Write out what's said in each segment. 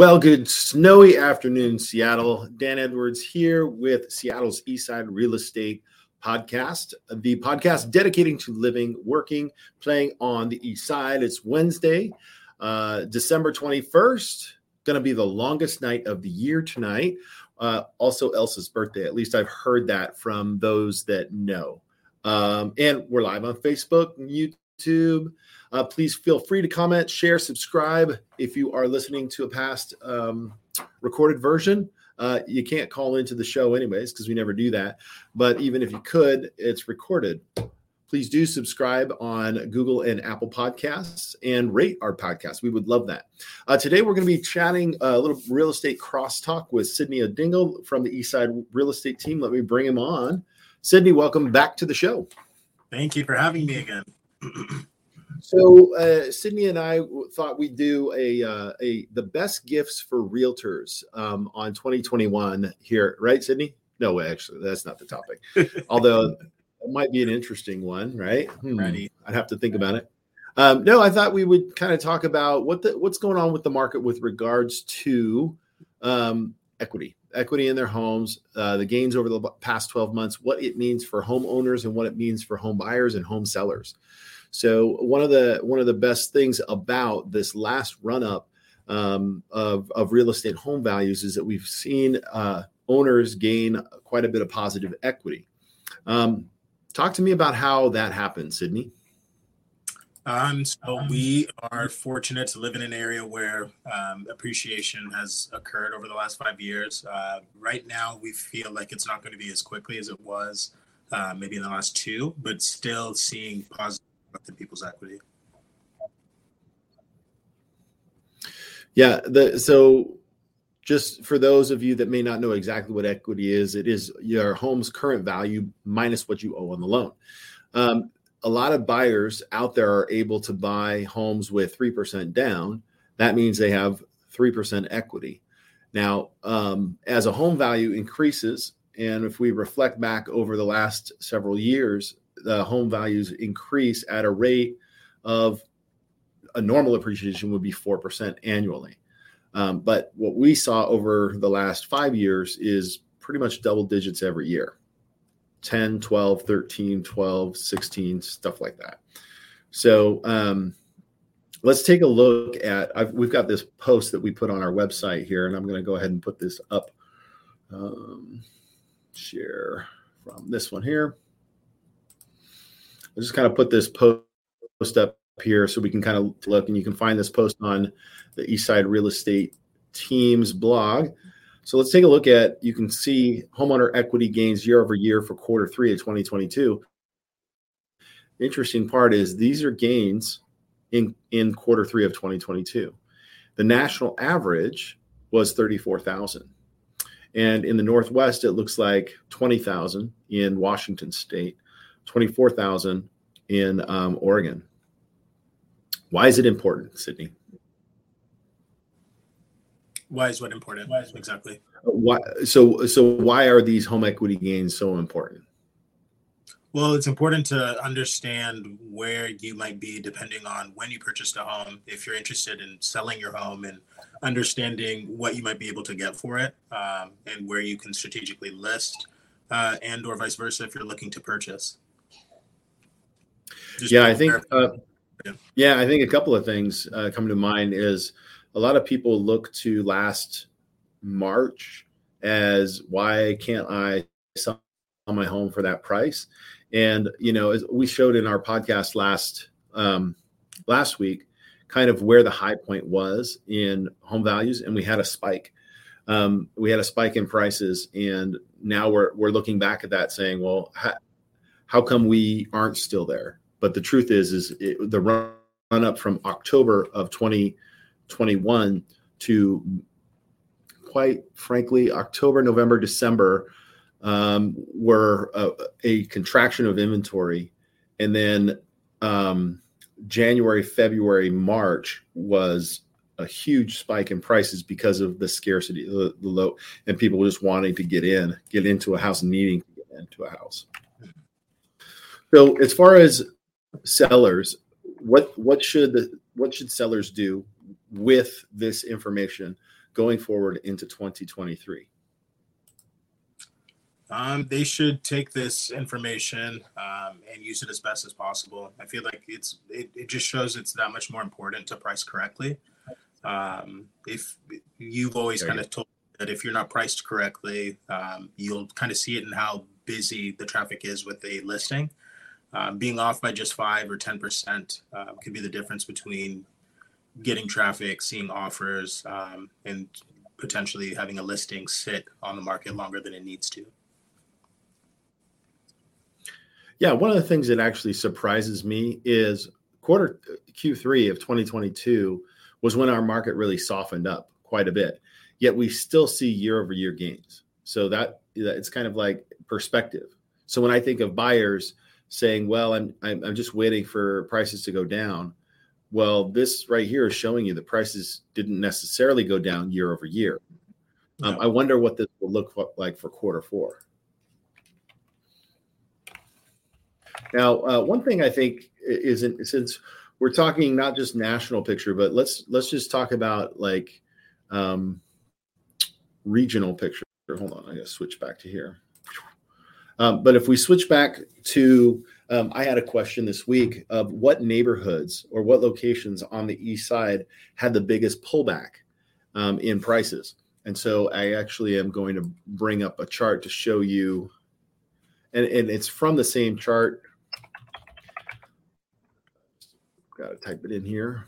Well, good snowy afternoon, Seattle. Dan Edwards here with Seattle's Eastside Real Estate Podcast, the podcast dedicating to living, working, playing on the East Side. It's Wednesday, uh, December 21st. Going to be the longest night of the year tonight. Uh, also, Elsa's birthday. At least I've heard that from those that know. Um, and we're live on Facebook, and YouTube, uh, please feel free to comment, share, subscribe. If you are listening to a past um, recorded version, uh, you can't call into the show anyways because we never do that. But even if you could, it's recorded. Please do subscribe on Google and Apple Podcasts and rate our podcast. We would love that. Uh, today, we're going to be chatting a little real estate crosstalk with Sydney Odingle from the Eastside Real Estate Team. Let me bring him on. Sydney, welcome back to the show. Thank you for having me again. So uh, Sydney and I thought we'd do a uh, a the best gifts for realtors um, on 2021 here, right, Sydney? No, actually, that's not the topic. Although it might be an interesting one, right? Hmm, Ready? I'd have to think about it. Um, no, I thought we would kind of talk about what the what's going on with the market with regards to um, equity, equity in their homes, uh, the gains over the past 12 months, what it means for homeowners and what it means for home buyers and home sellers. So one of the one of the best things about this last run up um, of of real estate home values is that we've seen uh, owners gain quite a bit of positive equity. Um, talk to me about how that happened, Sydney. Um, so we are fortunate to live in an area where um, appreciation has occurred over the last five years. Uh, right now, we feel like it's not going to be as quickly as it was uh, maybe in the last two, but still seeing positive in people's equity. Yeah, the so just for those of you that may not know exactly what equity is, it is your home's current value minus what you owe on the loan. Um, a lot of buyers out there are able to buy homes with 3% down. That means they have 3% equity. Now, um, as a home value increases, and if we reflect back over the last several years, the home values increase at a rate of a normal appreciation would be 4% annually. Um, but what we saw over the last five years is pretty much double digits every year 10, 12, 13, 12, 16, stuff like that. So um, let's take a look at, I've, we've got this post that we put on our website here, and I'm going to go ahead and put this up. Um, share from this one here. I'll just kind of put this post up here so we can kind of look and you can find this post on the Eastside Real Estate Team's blog. So let's take a look at you can see homeowner equity gains year over year for quarter three of 2022. The interesting part is these are gains in, in quarter three of 2022. The national average was 34,000. And in the Northwest, it looks like 20,000 in Washington state, 24,000 in um, Oregon. Why is it important, Sydney? Why is what important? Why is exactly? Why? So, so why are these home equity gains so important? Well, it's important to understand where you might be depending on when you purchased a home. If you're interested in selling your home and understanding what you might be able to get for it, um, and where you can strategically list, uh, and or vice versa if you're looking to purchase. Just yeah, I think. Uh, yeah, I think a couple of things uh, come to mind. Is a lot of people look to last March as why can't I sell my home for that price? And you know, as we showed in our podcast last um, last week, kind of where the high point was in home values, and we had a spike. Um, we had a spike in prices, and now we're we're looking back at that, saying, well, how, how come we aren't still there? But the truth is, is it, the run up from October of 2021 to quite frankly, October, November, December um, were a, a, contraction of inventory, and then um, January, February, March was a huge spike in prices because of the scarcity, the, the low, and people just wanting to get in, get into a house, needing to get into a house. So, as far as sellers, what what should the what should sellers do with this information going forward into 2023? Um, they should take this information um, and use it as best as possible. I feel like it's it, it just shows it's that much more important to price correctly. Um, if you've always kind of told that if you're not priced correctly, um, you'll kind of see it in how busy the traffic is with a listing. Um, being off by just five or ten percent uh, could be the difference between getting traffic, seeing offers, um, and potentially having a listing sit on the market longer than it needs to. Yeah, one of the things that actually surprises me is quarter Q3 of 2022 was when our market really softened up quite a bit. Yet we still see year over year gains. So that it's kind of like perspective. So when I think of buyers saying, "Well, I'm I'm, I'm just waiting for prices to go down," well, this right here is showing you the prices didn't necessarily go down year over year. Um, I wonder what this will look like for quarter four. Now, uh, one thing I think is in, since we're talking not just national picture, but let's let's just talk about like um, regional picture. Hold on, I got to switch back to here. Um, but if we switch back to, um, I had a question this week of what neighborhoods or what locations on the east side had the biggest pullback um, in prices. And so I actually am going to bring up a chart to show you, and, and it's from the same chart Got to type it in here.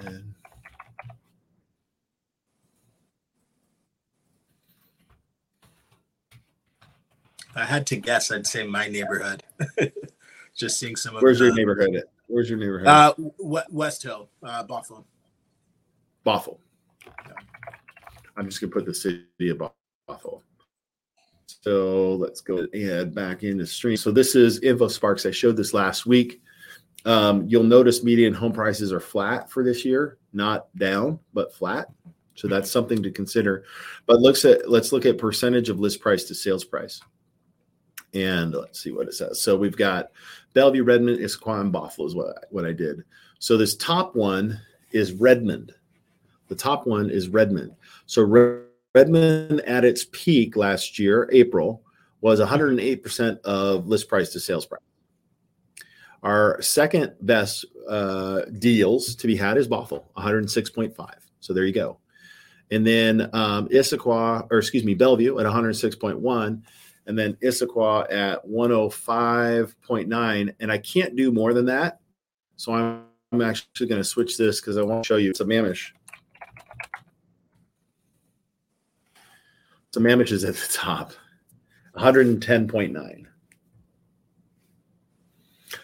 And I had to guess, I'd say my neighborhood. Just seeing some of Where's the, your neighborhood? At? Where's your neighborhood? Uh, West Hill, uh, Bothell. Bothell. I'm just gonna put the city of Bothell. So let's go ahead back into stream. So this is InfoSparks. I showed this last week. Um, you'll notice median home prices are flat for this year, not down, but flat. So that's something to consider. But looks at let's look at percentage of list price to sales price. And let's see what it says. So we've got Bellevue, Redmond, Issaquah, and Bothell is what, what I did. So this top one is Redmond. The top one is Redmond. So Redmond at its peak last year, April, was 108% of list price to sales price. Our second best uh, deals to be had is Bothell, 106.5. So there you go. And then um, Issaquah, or excuse me, Bellevue at 106.1, and then Issaquah at 105.9. And I can't do more than that. So I'm, actually going to switch this because I want to show you. It's Sammamish. So Sammamish is at the top, 110.9.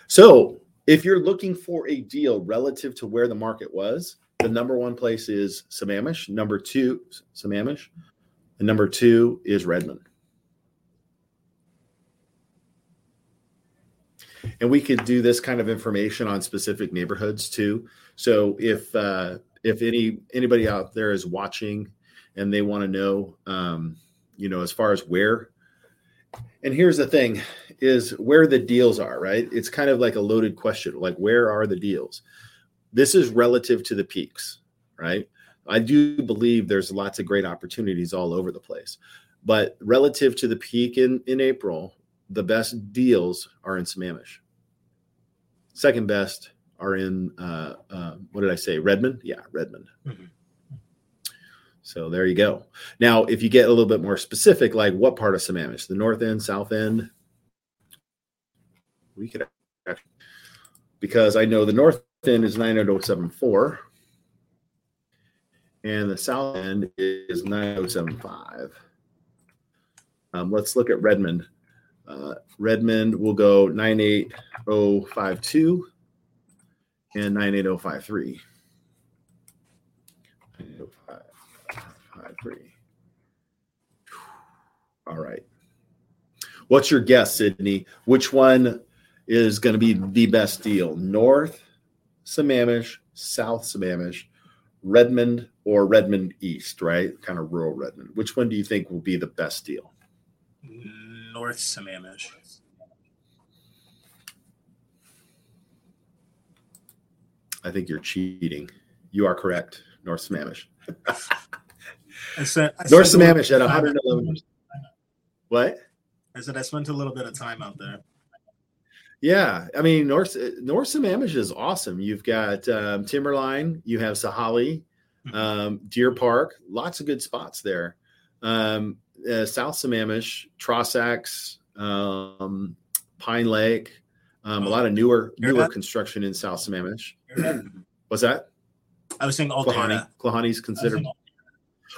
So if you're looking for a deal relative to where the market was, the number one place is Sammamish. Number two, Sammamish. And number two is Redmond. And we could do this kind of information on specific neighborhoods too. So if uh, if any anybody out there is watching and they want to know, um, you know, as far as where and here's the thing is where the deals are, right? It's kind of like a loaded question, like where are the deals? This is relative to the peaks, right? I do believe there's lots of great opportunities all over the place. But relative to the peak in, in April, the best deals are in Sammamish. Second best are in uh, uh, what did I say? Redmond? Yeah, Redmond. Mm-hmm. So there you go. Now, if you get a little bit more specific, like what part of Sammamish, the north end, south end, we could actually, because I know the north end is 90074 and the south end is 9075. Um, let's look at Redmond. Uh, Redmond will go 98052 and 98053. three. All right. What's your guess, Sydney? Which one is going to be the best deal? North Sammamish, South Sammamish, Redmond, or Redmond East, right? Kind of rural Redmond. Which one do you think will be the best deal? North Sammamish. I think you're cheating. You are correct. North Sammamish. I said I North Sammamish at bit of time 111. What? I said I spent a little bit of time out there. Yeah, I mean North North Sammamish is awesome. You've got um, Timberline, you have Sahalee, Mhm. um, Deer Park, lots of good spots there. Um, uh, South Sammamish, Trossachs, um, Pine Lake, um, a lot of newer newer that? construction in South Sammamish. What's that? I was saying Klahani. Aldarra. Klahani's considered.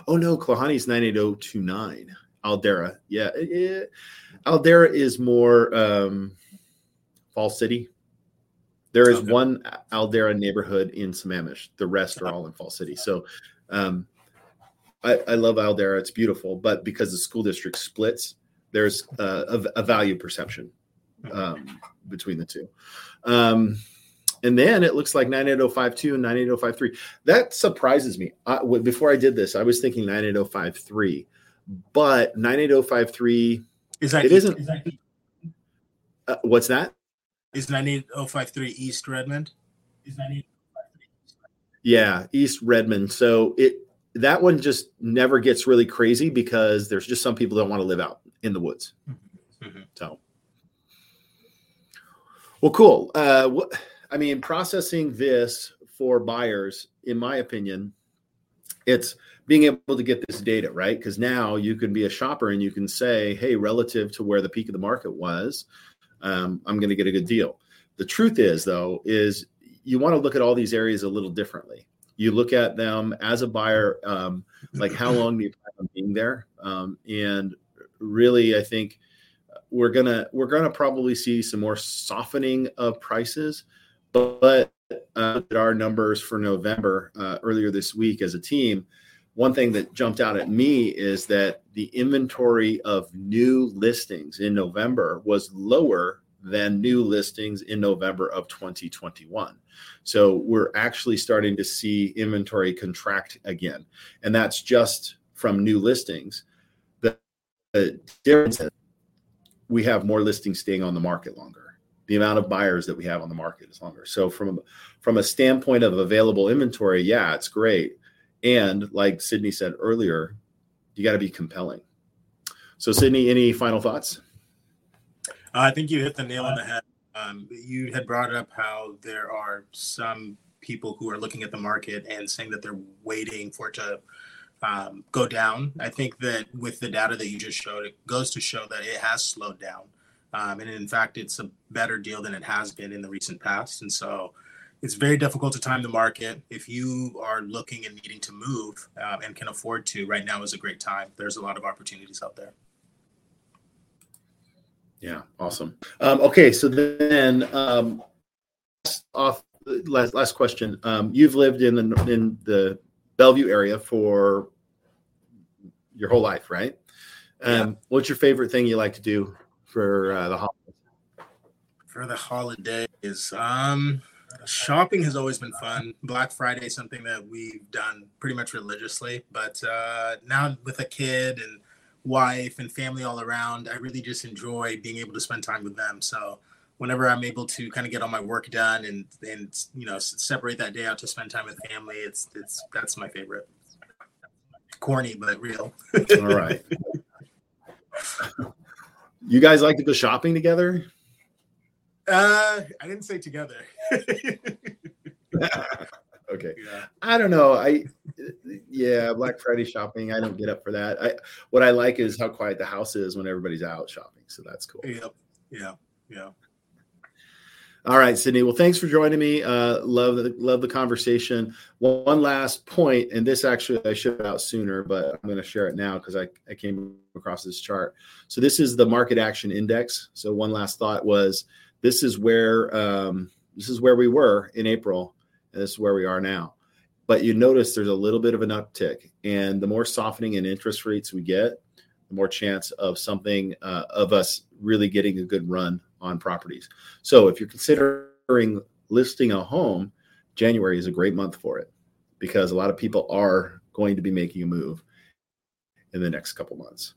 Oh no, Klahani's 98029. Aldarra. Yeah. it- it- Aldarra is more um Fall City. There is Okay. one Aldarra neighborhood in Sammamish. The rest are all in Fall City. So um I, I love Aldarra. It's beautiful, but because the school district splits, there's uh, a, a value perception um, between the two. Um, and then it looks like 98052 and 98053. That surprises me. I, w- before I did this, I was thinking 98053, but 98053, Is that It isn't- Is that uh, what's that? is 98053 East Redmond? Is 98 Yeah, East Redmond. So it that one just never gets really crazy because there's just some people don't want to live out in the woods. Mhm. So, well, cool. Uh, what I mean, processing this for buyers, in my opinion, it's being able to get this data right because now you can be a shopper and you can say, hey, relative to where the peak of the market was, um, I'm going to get a good deal. The truth is, though, is you want to look at all these areas a little differently. You look at them as a buyer, um, like how long do you plan on being there? Um, and really, I think we're gonna we're gonna probably see some more softening of prices, but, but uh, our numbers for November uh, earlier this week as a team, one thing that jumped out at me is that the inventory of new listings in November was lower than new listings in November of 2021. So we're actually starting to see inventory contract again. And that's just from new listings. The, the difference we have more listings staying on the market longer. The amount of buyers that we have on the market is longer. So from from a standpoint of available inventory, yeah, it's great. And like Sydney said earlier, you got to be compelling. So Sydney, any final thoughts? I think you hit the nail on the head. Um, you had brought up how there are some people who are looking at the market and saying that they're waiting for it to um, go down. I think that with the data that you just showed, it goes to show that it has slowed down. Um, and in fact, it's a better deal than it has been in the recent past. And so it's very difficult to time the market. If you are looking and needing to move um, and can afford to, right now is a great time. There's a lot of opportunities out there. Yeah, awesome. Um, okay, so then um, off last last question. Um, you've lived in the in the Bellevue area for your whole life, right? Um, Yeah. What's your favorite thing you like to do for uh, the holidays? for the holidays um shopping has always been fun black friday is something that we've done pretty much religiously but uh now with a kid and wife and family all around i really just enjoy being able to spend time with them so whenever i'm able to kind of get all my work done and and you know separate that day out to spend time with family it's it's that's my favorite corny but real All right. you guys like to go shopping together? uh i didn't say together okay. yeah I don't know. I yeah, Black Friday shopping. I don't get up for that. I what I like is how quiet the house is when everybody's out shopping. So that's cool. yep yeah yeah All right, Sydney. Well, thanks for joining me. Uh, love the love the conversation. One, one last point, and this actually I should have out sooner, but I'm going to share it now because I, I came across this chart. So this is the market action index. So one last thought was this is where um, this is where we were in April, this is where we are now. But you notice there's a little bit of an uptick, and the more softening in interest rates we get, the more chance of something uh, of us really getting a good run on properties. So if you're considering listing a home, January is a great month for it because a lot of people are going to be making a move in the next couple months.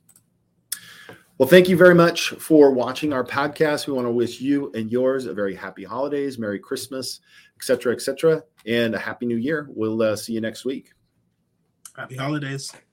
Well, thank you very much for watching our podcast. We want to wish you and yours a very happy holidays, Merry Christmas, etc., etc., and a happy new year. We'll uh, see you next week. Happy holidays. Happy holidays.